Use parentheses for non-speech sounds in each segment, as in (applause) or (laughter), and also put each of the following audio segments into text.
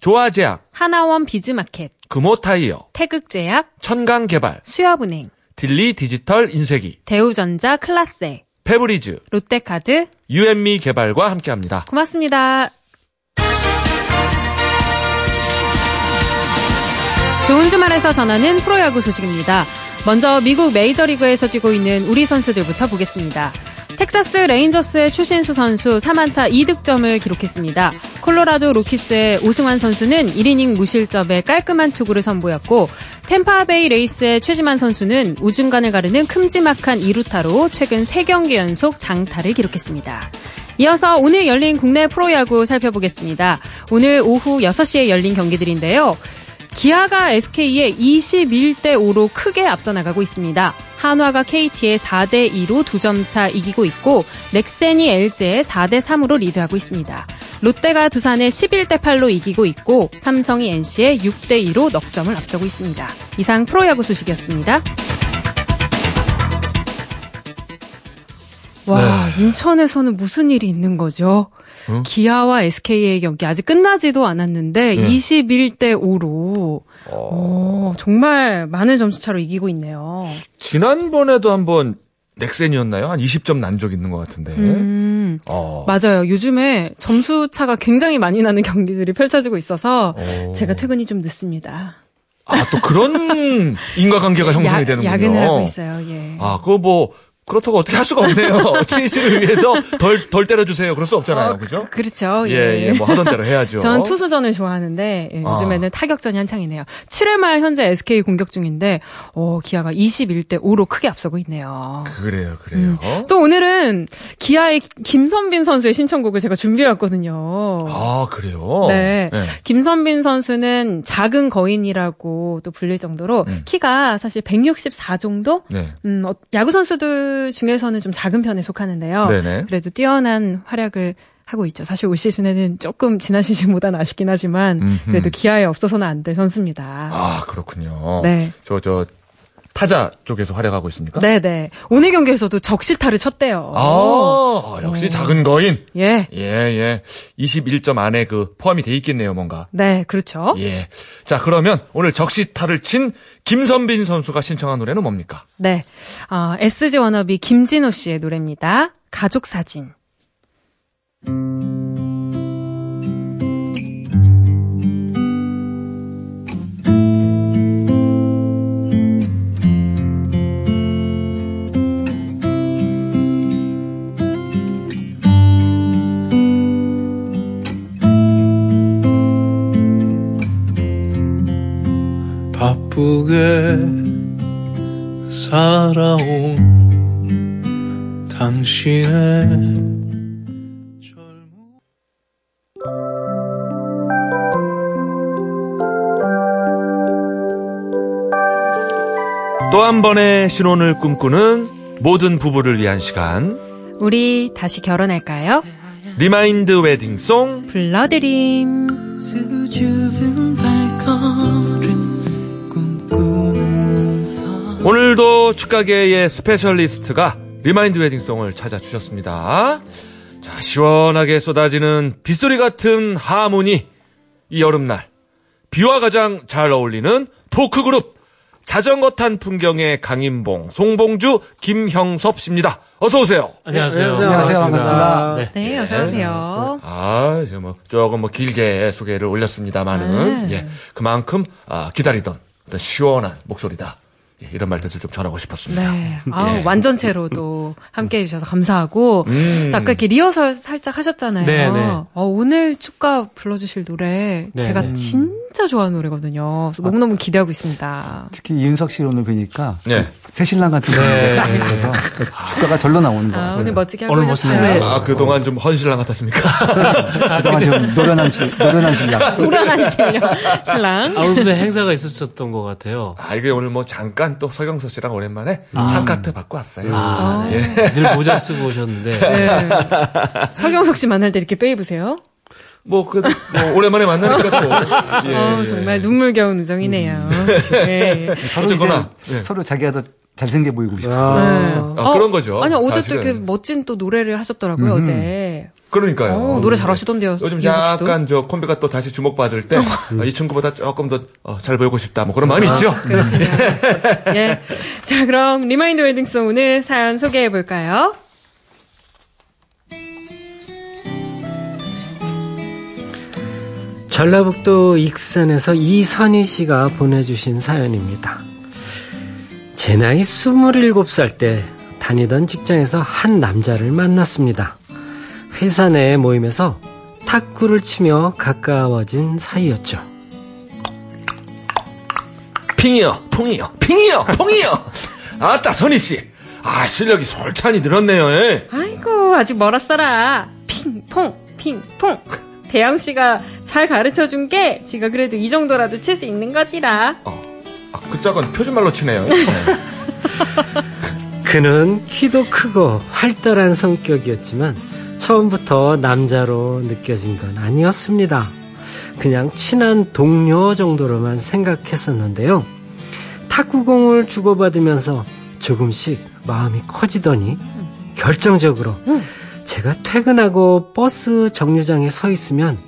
조아제약, 하나원 비즈마켓, 금호타이어, 태극제약, 천강개발, 수협은행, 딜리 디지털 인쇄기, 대우전자 클라세, 페브리즈, 롯데카드, 유앤미 개발과 함께합니다. 고맙습니다. 좋은 주말에서 전하는 프로야구 소식입니다. 먼저 미국 메이저리그에서 뛰고 있는 우리 선수들부터 보겠습니다. 텍사스 레인저스의 추신수 선수 3안타 2득점을 기록했습니다. 콜로라도 로키스의 오승환 선수는 1이닝 무실점의 깔끔한 투구를 선보였고 템파베이 레이스의 최지만 선수는 우중간을 가르는 큼지막한 2루타로 최근 3경기 연속 장타를 기록했습니다. 이어서 오늘 열린 국내 프로야구 살펴보겠습니다. 오늘 오후 6시에 열린 경기들인데요. 기아가 SK에 21대 5로 크게 앞서 나가고 있습니다. 한화가 KT에 4대 2로 2점 차 이기고 있고 넥센이 LG에 4대 3으로 리드하고 있습니다. 롯데가 두산에 11대 8로 이기고 있고 삼성이 NC에 6대 2로 넉 점을 앞서고 있습니다. 이상 프로야구 소식이었습니다. 와, 네. 인천에서는 무슨 일이 있는 거죠? 어? 기아와 SK의 경기 아직 끝나지도 않았는데 네. 21대 5로 어... 오, 정말 많은 점수 차로 이기고 있네요. 지난번에도 한번 넥센이었나요? 한 20점 난 적 있는 것 같은데. 음, 어. 맞아요. 요즘에 점수 차가 굉장히 많이 나는 경기들이 펼쳐지고 있어서 어. 제가 퇴근이 좀 늦습니다. 아, 또 그런 (laughs) 인과관계가 형성이 야, 되는군요. 야근을 하고 있어요. 예. 아, 그거 뭐 그렇다고 어떻게 할 수가 없네요. (laughs) (laughs) 체이스를 위해서 덜, 덜 때려주세요. 그럴 수 없잖아요. 어, 그죠? 그렇죠. 예, 예, 예, 뭐 하던 대로 해야죠. 저는 투수전을 좋아하는데, 예, 요즘에는 아. 타격전이 한창이네요. 7회 말 현재 SK 공격 중인데, 어, 기아가 21대 5로 크게 앞서고 있네요. 그래요, 그래요. 음. 또 오늘은 기아의 김선빈 선수의 신청곡을 제가 준비해왔거든요. 아, 그래요? 네. 네. 김선빈 선수는 작은 거인이라고 또 불릴 정도로 음. 키가 사실 164 정도? 네. 음, 어, 야구 선수들 중에서는 좀 작은 편에 속하는데요. 네네. 그래도 뛰어난 활약을 하고 있죠. 사실 올 시즌에는 조금 지난 시즌보다는 아쉽긴 하지만 그래도 기아에 없어서는 안 될 선수입니다. 아 그렇군요. 네. 저저 타자 쪽에서 활약하고 있습니까? 네네. 오늘 경기에서도 적시타를 쳤대요. 아, 역시 오. 작은 거인. 예. 예, 예. 21점 안에 그 포함이 돼 있겠네요, 뭔가. 네, 그렇죠. 예. 자, 그러면 오늘 적시타를 친 김선빈 선수가 신청한 노래는 뭡니까? 네. 어, SG 워너비 김진호 씨의 노래입니다. 가족 사진. 바쁘게 살아온 당신의 또한 번의 신혼을 꿈꾸는 모든 부부를 위한 시간. 우리 다시 결혼할까요? 리마인드 웨딩송 불러드림. 오늘도 축가계의 스페셜리스트가 리마인드 웨딩송을 찾아주셨습니다. 자, 시원하게 쏟아지는 빗소리 같은 하모니. 이 여름날. 비와 가장 잘 어울리는 포크 그룹. 자전거 탄 풍경의 강인봉, 송봉주, 김형섭 씨입니다. 어서 오세요. 안녕하세요. 네, 안녕하세요. 반갑습니다. 네, 네 어서 오세요. 아, 이제 뭐 조금 뭐 길게 소개를 올렸습니다만은 네. 예, 그만큼 아, 기다리던 어떤 시원한 목소리다. 예, 이런 말뜻을 좀 전하고 싶었습니다. 네. (laughs) 아, 예. 완전체로도 (laughs) 함께 해주셔서 감사하고, 음. 아까 이렇게 리허설 살짝 하셨잖아요. 네, 네. 어, 오늘 축가 불러주실 노래, 네, 제가 네. 진 진짜 좋아하는 노래거든요. 그래서 너무너무 기대하고 있습니다. 특히 이윤석 씨 오늘 뵈니까 네. 새신랑 같은 네. 딱 있어서 주가가 절로 나오는 거 아, 같아요. 오늘 멋지게 하고 오늘. 멋있네요. 아, 그동안 좀 헌신랑 같았습니까? (laughs) 그동안 좀 노련한 시, 노련한 신랑. (laughs) 노란한 신랑. 신랑. 아, 오늘 무슨 행사가 있었었던 것 같아요. 아, 이게 오늘 뭐 잠깐 또 서경석 씨랑 오랜만에 한 카트 받고 왔어요. 아, 어. 네. 늘 모자 쓰고 오셨는데. 네. 서경석 씨 만날 때 이렇게 빼입으세요? 뭐, 그, 뭐, 오랜만에 만나니까 또. 예, (laughs) 어, 예. 정말 눈물겨운 우정이네요. 네. 서로 (laughs) 어쨌거나, 이제 네. 서로 자기가 더 잘생겨 보이고 싶어. 아, 아, 그런 거죠. 아니, 어제 또. 이렇게 멋진 또 노래를 하셨더라고요, 어제. 그러니까요. 어, 노래 잘하시던데요. 요즘. 약간 저 콤비가 또 다시 주목받을 때, 아, (laughs) 이 친구보다 조금 더 잘 보이고 싶다. 뭐 그런 마음이 있죠. 그렇군요. 예. 자, 그럼 리마인드 웨딩송 오늘 사연 소개해 볼까요? 전라북도 익산에서 이선희 씨가 보내주신 사연입니다. 제 나이 27살 때 다니던 직장에서 한 남자를 만났습니다. 회사 내 모임에서 탁구를 치며 가까워진 사이였죠. 핑이요, 퐁이요, 핑이요, 퐁이요. 아따, 선희씨. 아, 실력이 솔찬히 늘었네요. 예. 아이고, 아직 멀었어라. 핑 퐁, 핑 퐁. 대영 씨가 잘 가르쳐 준 게 지가 그래도 이 정도라도 칠 수 있는 거지라. 어, 아, 그 짝은 표준말로 치네요. (laughs) 그는 키도 크고 활달한 성격이었지만 처음부터 남자로 느껴진 건 아니었습니다. 그냥 친한 동료 정도로만 생각했었는데요. 탁구공을 주고받으면서 조금씩 마음이 커지더니 결정적으로 제가 퇴근하고 버스 정류장에 서 있으면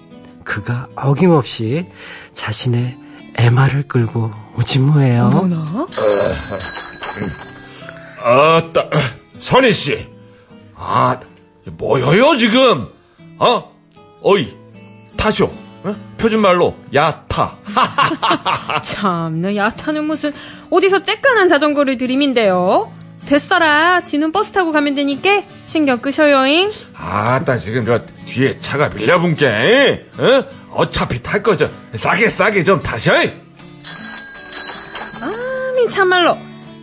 그가 어김없이 자신의 애마를 끌고 오지 뭐예요. 어머나? 아 따, 선희 씨. 아, 뭐여요, 지금? 어? 어이, 타쇼. 어? 표준말로, 야타. (laughs) 참 나, 야타는 무슨, 어디서 쬐끈한 자전거를 들이민대요? 됐어라. 지는 버스 타고 가면 되니까 신경 끄셔요잉. 아따, 지금 저 뒤에 차가 밀려분께, 어? 어차피 탈 거죠. 싸게 싸게 좀 타셔. 아미 참말로.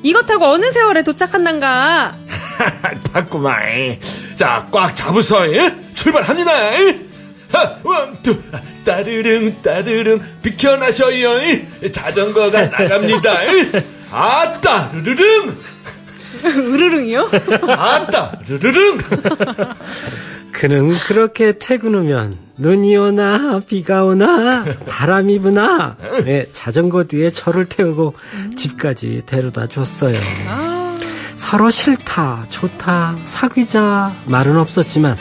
이거 타고 어느 세월에 도착한단가. (laughs) 탔구만. 자, 꽉 잡으서, 예? 출발합니다. 예? 하, one, two, 따르릉, 따르릉, 비켜나셔요. 예? 자전거가 나갑니다. 예? 아따, 르르릉, (laughs) 으르릉이요? 아따, 르르릉. 그는 그렇게 퇴근 후면 눈이 오나 비가 오나 바람이 부나 네, 자전거 뒤에 저를 태우고 집까지 데려다 줬어요. 서로 싫다, 좋다, 사귀자 말은 없었지만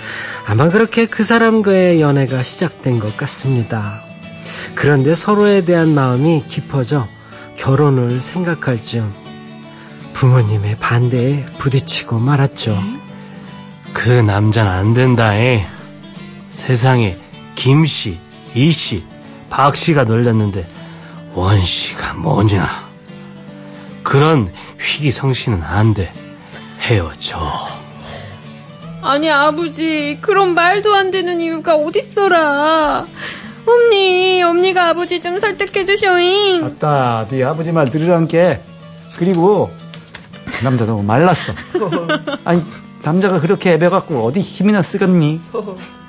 아마 그렇게 그 사람과의 연애가 시작된 것 같습니다. 그런데 서로에 대한 마음이 깊어져 결혼을 생각할 즈음 부모님의 반대에 부딪히고 말았죠. 그 남자는 안 된다, 에. 세상에 김씨, 이씨, 박씨가 널렸는데 원씨가 뭐냐. 그런 희귀성씨는 안 돼. 헤어져. 아니, 아버지. 그런 말도 안 되는 이유가 어딨어라. 엄니, 엄니가 아버지 좀 설득해 주셔잉. 아따, 네 아버지 말 들으란께. 그리고 그 남자 너무 말랐어. 아니 남자가 그렇게 애벼갖고 어디 힘이나 쓰겠니?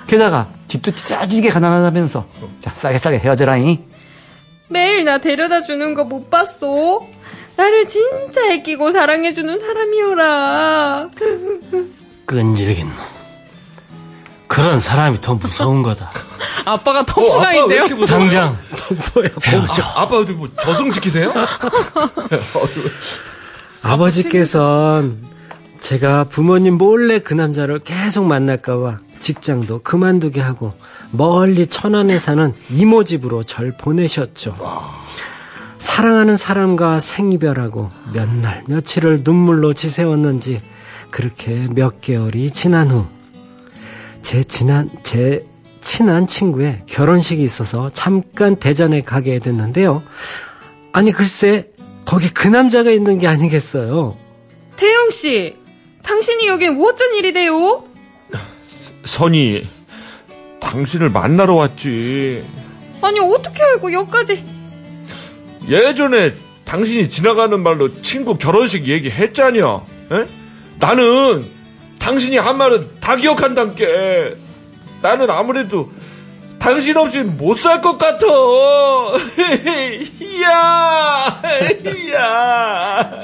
게다가 집도 짜지게 가난하다면서 자 싸게 싸게 헤어져라잉. 매일 나 데려다 주는 거 못 봤어? 나를 진짜 아끼고 사랑해주는 사람이어라. 끈질긴 놈. 그런 사람이 더 무서운 거다. (laughs) 아빠가 어, 터프가인데요? 무서워요? 당장 (laughs) 헤어져. 아, 아빠 어디 뭐 저승 지키세요? (laughs) 아버지께선 제가 부모님 몰래 그 남자를 계속 만날까봐 직장도 그만두게 하고 멀리 천안에 사는 이모 집으로 절 보내셨죠. 사랑하는 사람과 생이별하고 몇 날 며칠을 눈물로 지새웠는지 그렇게 몇 개월이 지난 후제 친한 제 친한 친구의 결혼식이 있어서 잠깐 대전에 가게 됐는데요. 아니 글쎄 거기 그 남자가 있는 게 아니겠어요. 태영 씨, 당신이 여긴 어쩐 일이대요? 선이, 당신을 만나러 왔지. 아니 어떻게 알고 여기까지? 예전에 당신이 지나가는 말로 친구 결혼식 얘기했잖여. 에? 나는 당신이 한 말은 다 기억한단께. 나는 아무래도 당신 없이 못 살 것 같아. (laughs) 이야, 이야.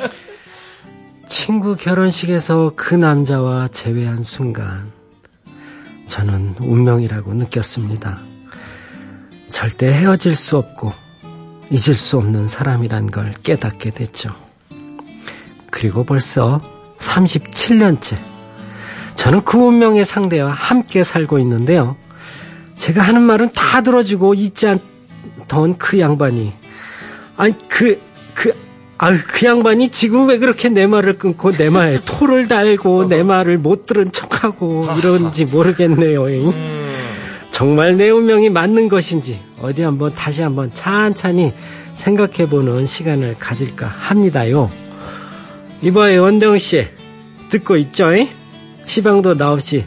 (laughs) 친구 결혼식에서 그 남자와 재회한 순간 저는 운명이라고 느꼈습니다. 절대 헤어질 수 없고 잊을 수 없는 사람이란 걸 깨닫게 됐죠. 그리고 벌써 37년째 저는 그 운명의 상대와 함께 살고 있는데요. 제가 하는 말은 다 들어주고 잊지 않던 그 양반이 아니 그 그, 아, 그 양반이 지금 왜 그렇게 내 말을 끊고 내 말에 토를 달고 내 말을 못 들은 척하고 이런지 모르겠네요. 정말 내 운명이 맞는 것인지 어디 한번 다시 한번 찬찬히 생각해보는 시간을 가질까 합니다요. 이봐요, 원대웅 씨. 듣고 있죠? 시방도 나 없이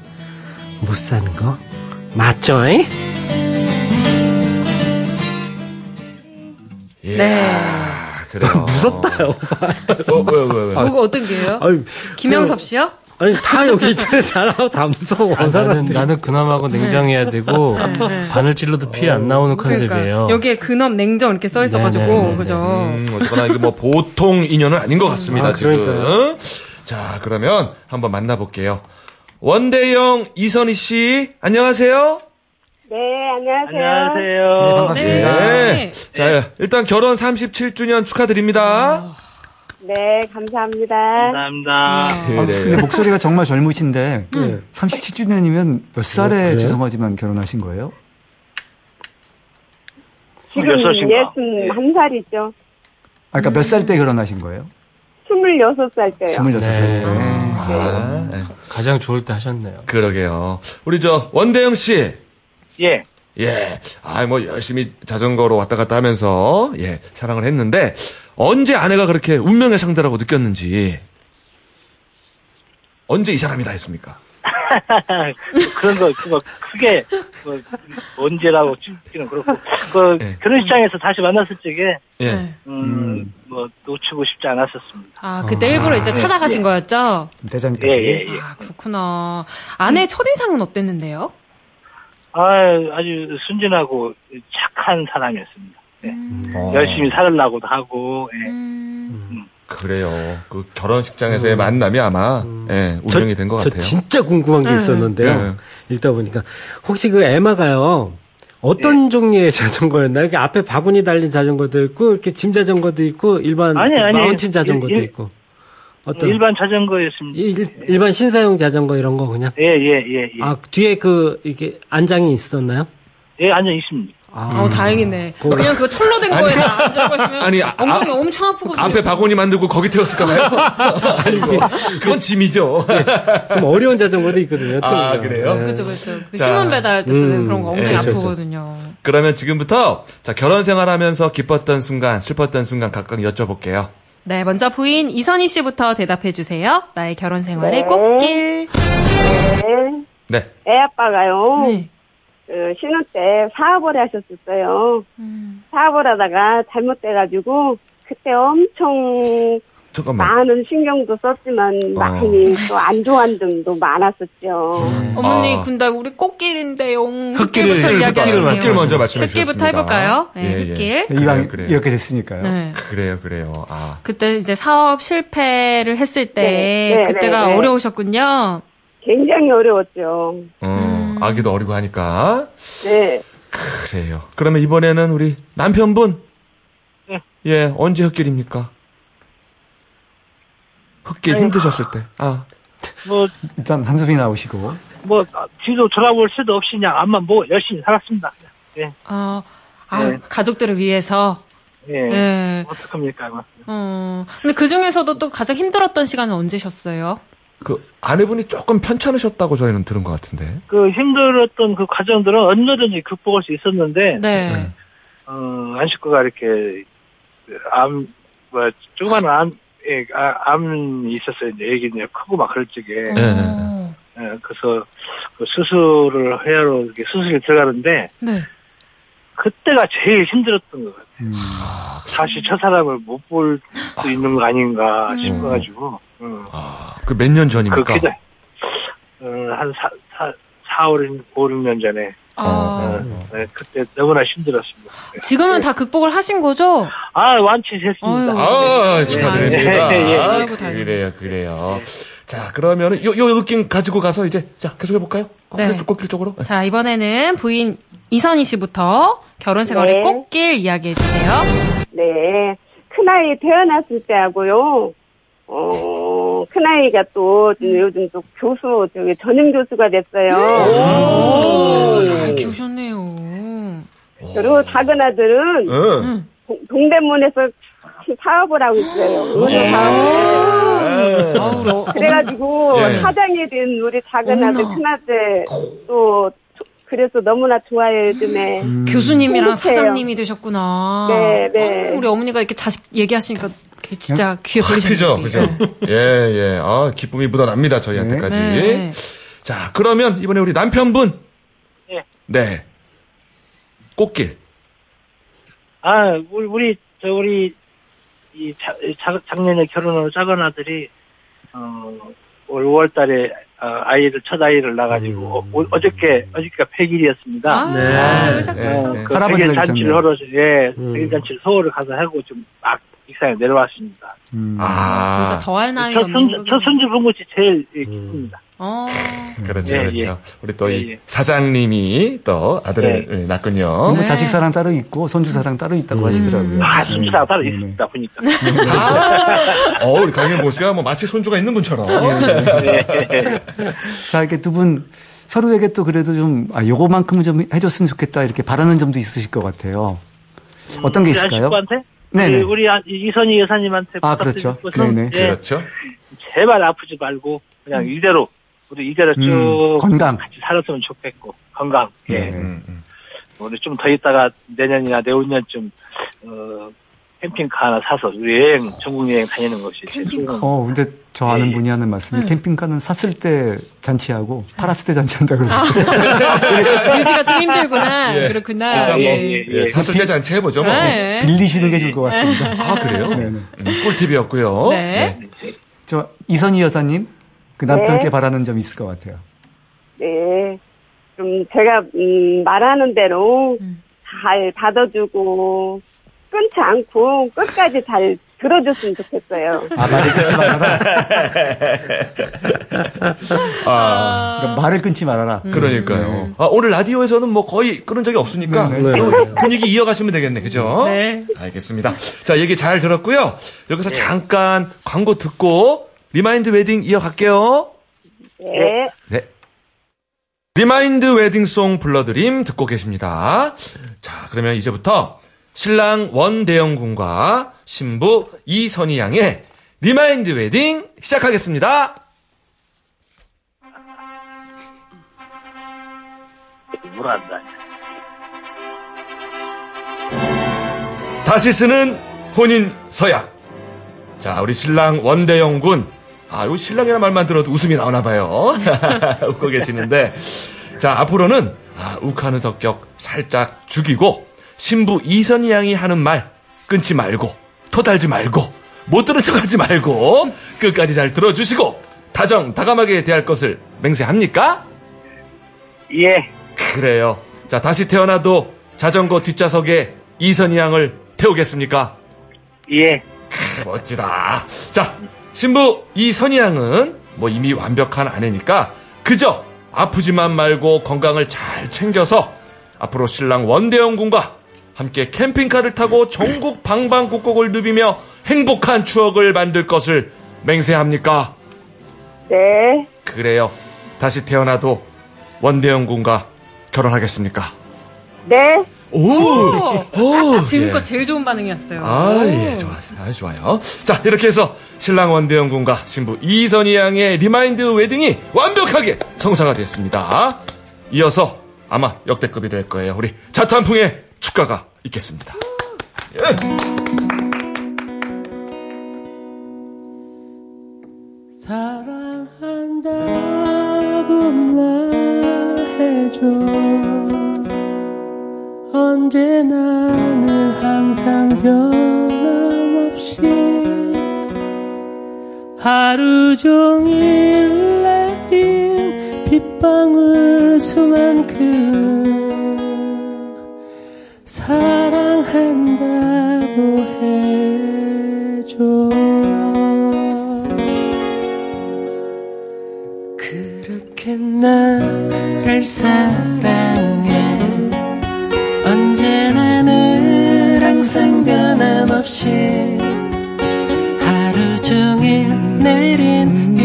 못 사는 거 맞죠? 네. 그래요. (laughs) 무섭다요. 어, 왜, 왜, 왜? 뭐가 어떤 게요? 김영섭 씨요? 아니 다 여기 있는 사람 다 무서워. 아, 나는. 나는 그나마고 냉정해야 되고 네. 바늘 찔러도 피해 안 나오는 컨셉이에요. 그러니까 여기에 근엄 냉정 이렇게 써 있어가지고 네네네네. 그죠? 음, 어쨌거나 이게 뭐 보통 인연은 아닌 것 같습니다, 아, 지금. 그러니까요. 자, 그러면 한번 만나볼게요. 원대영, 이선희 씨, 안녕하세요. 네, 안녕하세요. 네, 반갑습니다. 네. 자, 일단 결혼 37주년 축하드립니다. 네, 감사합니다. 감사합니다. 아, 근데 목소리가 정말 젊으신데 네. 37주년이면 몇 살에 그래요? 죄송하지만 결혼하신 거예요? 지금 여섯인가? 61살이죠. 아, 그러니까 몇 살 때 결혼하신 거예요? 26살 때요. 26살 네. 때. 아, 네. 가장 좋을 때 하셨네요. 그러게요. 우리 저, 원대영 씨. 예. 예. 아, 뭐, 열심히 자전거로 왔다 갔다 하면서, 예, 사랑을 했는데, 언제 아내가 그렇게 운명의 상대라고 느꼈는지, 언제 이 사람이다 했습니까? (laughs) 그런 거, 그거 크게, 그, 언제라고 찍기는 그렇고, 그, 예. 결혼식장에서 다시 만났을 적에, 예. 네. 음, 뭐, 놓치고 싶지 않았었습니다. 아 그때 일부러 이제 찾아가신 거였죠? 대장까지. 예, 예, 예. 아 그렇구나. 아내 첫인상은 어땠는데요? 아, 아주 순진하고 착한 사람이었습니다. 예. 어, 열심히 살으려고도 하고, 예. 음, 그래요. 그 결혼식장에서의 만남이 아마, 예, 운명이 된것저 같아요. 진짜 궁금한 게 네. 있었는데요. 네. 읽다 보니까 혹시 그 에마가요. 어떤 종류의 (laughs) 자전거였나요? 이렇게 앞에 바구니 달린 자전거도 있고 이렇게 짐 자전거도 있고 일반 아니, 아니. 마운틴 자전거도 일- 일- 있고 어떤 일반 자전거였습니다. 일, 일반 신사용 자전거 이런 거 그냥 예, 예, 예, 예. 아 뒤에 그 이게 안장이 있었나요? 예, 앉아 있습니다. 아, 어 다행이네. 그냥 그거 철로 된 거에 앉아가시면 아니, 아, 엉덩이 아, 엄청 아프거든요. 앞에 바구니 만들고 거기 태웠을까 봐요? (laughs) 아니고. 그건 짐이죠. 좀 어려운 자전거도 있거든요. 아, 또. 그래요? 네. 그죠 그죠. 그 자, 신문 배달 때 쓰는 음, 그런 거 엉덩이 예, 그렇죠, 아프거든요. 그러면 지금부터, 자, 결혼 생활하면서 기뻤던 순간, 슬펐던 순간 각각 여쭤볼게요. 네, 먼저 부인 이선희 씨부터 대답해 주세요. 나의 결혼 생활의 네. 꽃길. 네. 네. 애 아빠가요. 네. 그 신혼 때 사업을 하셨었어요. 음. 사업을 하다가 잘못돼가지고 그때 엄청 잠깐만. 많은 신경도 썼지만 많이 또안 좋아한 점도 많았었죠. 어머니, 아. 근데 우리 꽃길인데요. 흙길을- 흙길부터 흙길을. 흙길 먼저 말씀해 흙길부터 주셨습니다. 해볼까요? 네, 예, 예. 흙길. 이왕 그래요. 이렇게 됐으니까요. 네. 그래요, 그래요. 아. 그때 이제 사업 실패를 했을 때 네, 네, 그때가 네, 네. 어려우셨군요. 굉장히 어려웠죠. 어, 아기도 어리고 하니까. 네. 그래요. 그러면 이번에는 우리 남편분. 네. 예, 언제 흙길입니까? 흙길 힘드셨을 때. 아. 뭐, 일단 한숨이 나오시고. 뭐, 뒤도 돌아볼 수도 없이 그냥 앞만 보고 열심히 살았습니다. 예, 어, 아, 네. 가족들을 위해서. 예. 예. 어떡합니까, 이거. 어, 근데 그 중에서도 또 가장 힘들었던 시간은 언제셨어요? 그 아내분이 조금 편찮으셨다고 저희는 들은 것 같은데. 그 힘들었던 그 과정들은 언제든지 극복할 수 있었는데, 네. 어, 안 식구가 이렇게, 그 암, 뭐, 조그마한 암, 예, 아, 암이 있었어요. 이제 애기는 크고 막 그럴 적에. 네. 어, 예, 그래서 그 수술을 해야로 이렇게 수술이 들어가는데, 네. 그때가 제일 힘들었던 것 같아요. 음. 다시 저 사람을 못 볼 수 있는 거 아닌가 음. 싶어가지고, 음. 아, 그 몇년 그, 전입니까? 기다, 어, 한 사, 사, 4, 5, 5, 6년 전에, 아, 어, 네, 그때 너무나 힘들었습니다. 지금은 다 극복을 하신 거죠? 아, 완치했습니다. 아, 축하드립니다. 예, 예, 예. 아. 그래요, 그래요. 자, 그러면은 요, 요 느낌 가지고 가서 이제, 자, 계속해볼까요? 네. 네. 꽃길 쪽으로. 자, 이번에는 부인 이선희 씨부터 결혼 생활의 네. 꽃길 이야기해 주세요. 네. 큰아이 태어났을 때하고요. 어, 큰아이가 또 요즘 또 교수, 저기 전임 교수가 됐어요. 오, 잘 키우셨네요. 그리고 작은 아들은 응. 동- 동대문에서 사업을 하고 있어요. 의료 사업을. 아우, 러- 그래가지고 예. 사장이 된 우리 작은 아들, 어머나. 큰아들 또 그래서 너무나 좋아요 요즘에. 교수님이랑 행복해요. 사장님이 되셨구나. 네, 네. 아우, 우리 어머니가 이렇게 자식 얘기하시니까 진짜 귀에 그죠, 걸리셨네요. 그죠. 예, 예. 아, 기쁨이 묻어납니다, 저희한테까지. 네. 자, 그러면 이번에 우리 남편분. 예. 네. 꽃길. 아, 우리, 우리, 저, 우리, 이, 자, 자- 작년에 결혼한 작은 아들이, 어, 올 5월 달에, 어, 아이를, 첫 아이를 낳아가지고, 어, 어저께, 어저께가 100일이었습니다. 아, 네. 네, 어, 네. 그 100일 잔치를. 하러, 예, 음. 100일 잔치를 서울을 가서 하고 좀막 익산에 내려왔습니다. 음. 아. 진짜 더할 나위 저 없는 손주, 거군요. 저 손주 본 것이 제일 예, 기쁩니다. 어, 그렇죠, 예, 그렇죠. 예. 우리 또이 예, 예. 사장님이 또 아들을 예, 낳군요. 뭐 네. 자식 사랑 따로 있고 손주 사랑 따로 있다고 하시더라고요. 아, 손주가 따로 네, 네. 있습니다, 보니까. 아, 어, 우리 강현보 씨가 뭐 마치 손주가 있는 분처럼. 예. (laughs) 자, 이렇게 두 분 서로에게 또 그래도 좀, 아, 요거만큼은 좀 해줬으면 좋겠다 이렇게 바라는 점도 있으실 것 같아요. 어떤 게 있을까요? 네네. 우리, 우리 아- 이선희 여사님한테 아, 그렇죠. 네네. 예, 그렇죠. 제발 아프지 말고 그냥 이대로 우리 이대로 쭉 음, 건강. 같이 살았으면 좋겠고 건강. 예. 네네. 음, 음. 우리 좀 더 있다가 내년이나 내후년쯤 어, 캠핑카 하나 사서 우리 여행 전국 여행 다니는 것이 제 캠핑카. 어, 근데 저 아는 예, 예. 분이 하는 말씀이 네. 캠핑카는 샀을 때 잔치하고 팔았을 때 잔치한다 (laughs) 그러더라고요. 유지가 좀 힘들구나. (laughs) 예. 그렇구나. 아, 일단 뭐, 예, 예, 예, 샀을 때 잔치 해보죠, 뭐. 네. 빌리시는 게 좋을 것 같습니다. 아, 그래요? 네네. 음, 꿀팁이었고요. 네. 저 이선희 여사님 그 남편께 네. 바라는 점 있을 것 같아요. 네. 좀 제가 음, 말하는 대로 음. 잘 받아주고 끊지 않고 끝까지 잘 들어줬으면 좋겠어요. 아 말을 끊지 말아라. 아, 그러니까 말을 끊지 말아라. 그러니까요. 아, 오늘 라디오에서는 뭐 거의 끊은 적이 없으니까 네, 네. 또 분위기 이어가시면 되겠네, 그죠? 네. 알겠습니다. 자, 얘기 잘 들었고요. 여기서 잠깐 광고 듣고 리마인드 웨딩 이어갈게요. 네. 네. 리마인드 웨딩송 불러드림 듣고 계십니다. 자, 그러면 이제부터 신랑 원대영 군과 신부 이선희 양의 리마인드 웨딩 시작하겠습니다. 물 한다. 다시 쓰는 혼인 서약. 자, 우리 신랑 원대영 군. 아, 요 신랑이라는 말만 들어도 웃음이 나오나 봐요. (laughs) 웃고 계시는데. 자, 앞으로는 아, 욱하는 성격 살짝 죽이고 신부 이선희 양이 하는 말 끊지 말고 토달지 말고 못 들은 척하지 말고 끝까지 잘 들어주시고 다정 다감하게 대할 것을 맹세합니까? 예. 그래요. 자, 다시 태어나도 자전거 뒷좌석에 이선희 양을 태우겠습니까? 예. 멋지다. 자, 신부 이선희 양은 뭐 이미 완벽한 아내니까 그저 아프지만 말고 건강을 잘 챙겨서 앞으로 신랑 원대영 군과 함께 캠핑카를 타고 전국 방방곡곡을 누비며 행복한 추억을 만들 것을 맹세합니까? 네. 그래요. 다시 태어나도 원대영 군과 결혼하겠습니까? 네. 오! 오! 지금껏 예. 제일 좋은 반응이었어요. 아, 예, 좋아, 아주 좋아요. 자, 이렇게 해서 신랑 원대영 군과 신부 이선희 양의 리마인드 웨딩이 완벽하게 성사가 됐습니다. 이어서 아마 역대급이 될 거예요. 우리 자탄풍의 축가가 있겠습니다. 예. 사랑한다고 말해줘 언제나 는 항상 변함없이 하루 종일 내린 빗방울 수만큼 사랑한다고 해줘. 그렇게 나를 사랑 없이 하루 종일 내린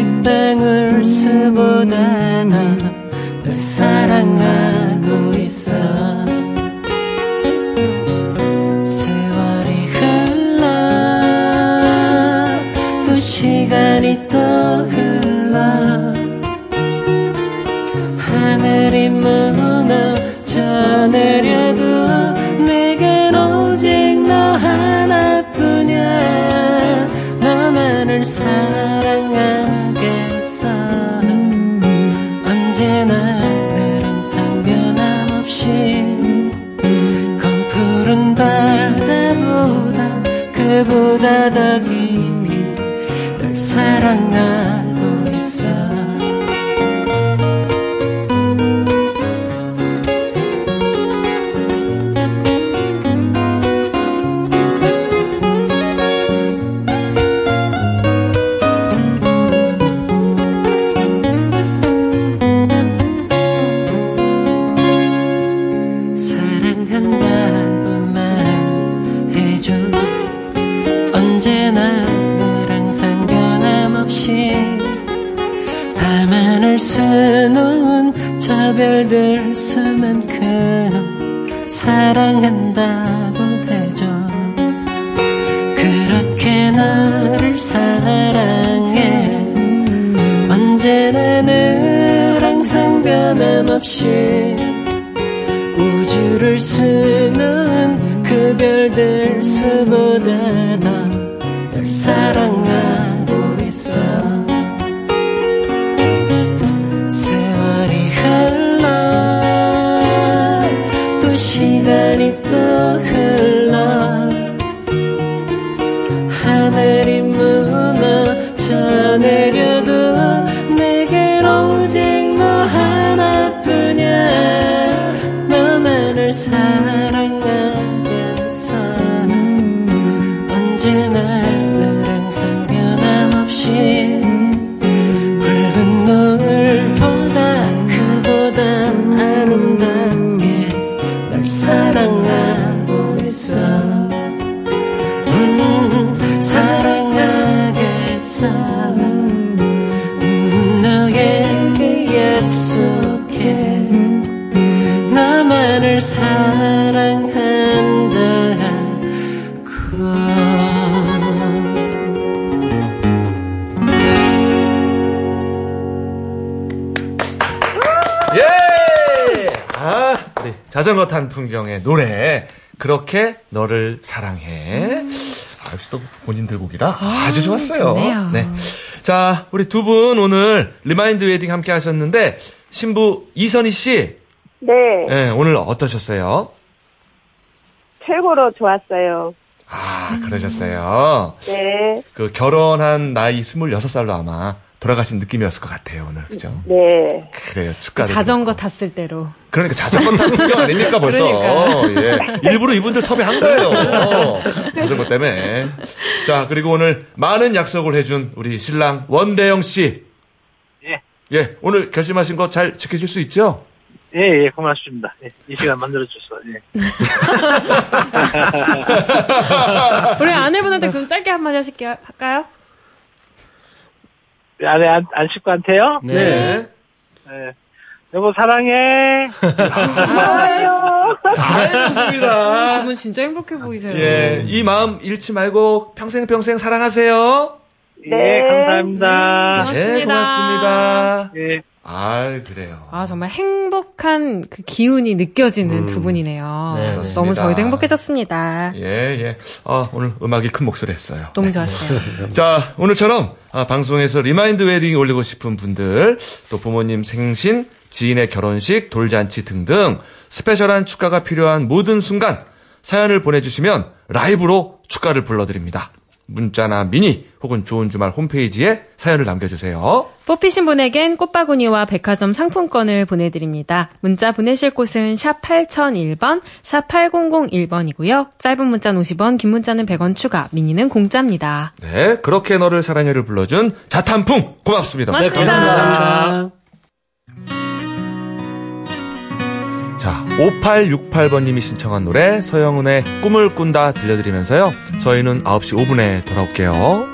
언제나 늘 항상 변함없이 검푸른 바다보다 그보다 더 깊이 널 사랑하 별들 수만큼 사랑한다고 해줘 그렇게 너를 사랑해. 언제나 늘 항상 변함없이 우주를 수놓은 그 별들 수보다 더 널 사랑하 하 그렇게 너를 사랑해. 아, 역시 또 본인들 곡이라 아주 좋았어요. 좋네요. 네. 자, 우리 두 분 오늘 리마인드 웨딩 함께 하셨는데, 신부 이선희 씨, 네, 예, 오늘 어떠셨어요? 최고로 좋았어요. 아, 그러셨어요. 네, 그 결혼한 나이 26살로 아마 돌아가신 느낌이었을 것 같아요, 오늘. 그죠? 네. 그래요. 축하드립니다. 자전거 탔을 때로. 그러니까 자전거 탄 풍경 아닙니까 벌써? 예. 일부러 이분들 섭외한 거예요. 자전거 때문에. 자 그리고 오늘 많은 약속을 해준 우리 신랑 원대영 씨. 예. 예. 오늘 결심하신 거 잘 지키실 수 있죠? 예, 예, 고맙습니다. 예, 이 시간 만들어줘서, 예. (laughs) 우리 아내분한테 (laughs) 그럼 짧게 한마디 하실게요. 할까요? 안에 안, 안 식구한테요? 네. 예. 여보, 사랑해. 좋아요. 알겠습니다. 두 분 진짜 행복해 보이세요. 예. 이 마음 잃지 말고 평생 평생 사랑하세요. 예, 네. 감사합니다. 고맙습니다. 예, 고맙습니다. 예. 아, 그래요. 아, 정말 행복한 그 기운이 느껴지는 두 분이네요. 네, 그렇습니다. 너무 저희도 행복해졌습니다. 예, 예. 아, 오늘 음악이 큰 몫을 했어요. 너무 좋았어요. (laughs) 자, 오늘처럼 아, 방송에서 리마인드 웨딩 올리고 싶은 분들, 또 부모님 생신, 지인의 결혼식, 돌잔치 등등 스페셜한 축가가 필요한 모든 순간 사연을 보내주시면 라이브로 축가를 불러드립니다. 문자나 미니 혹은 좋은 주말 홈페이지에 사연을 남겨주세요. 뽑히신 분에겐 꽃바구니와 백화점 상품권을 보내드립니다. 문자 보내실 곳은 샵 8001번, 샵 8001번이고요. 짧은 문자는 50원, 긴 문자는 100원 추가, 미니는 공짜입니다. 네, 그렇게 너를 사랑해를 불러준 자탄풍 고맙습니다. 네, 감사합니다. 자, 5868번님이 신청한 노래 서영은의 꿈을 꾼다 들려드리면서요. 저희는 9시 5분에 돌아올게요.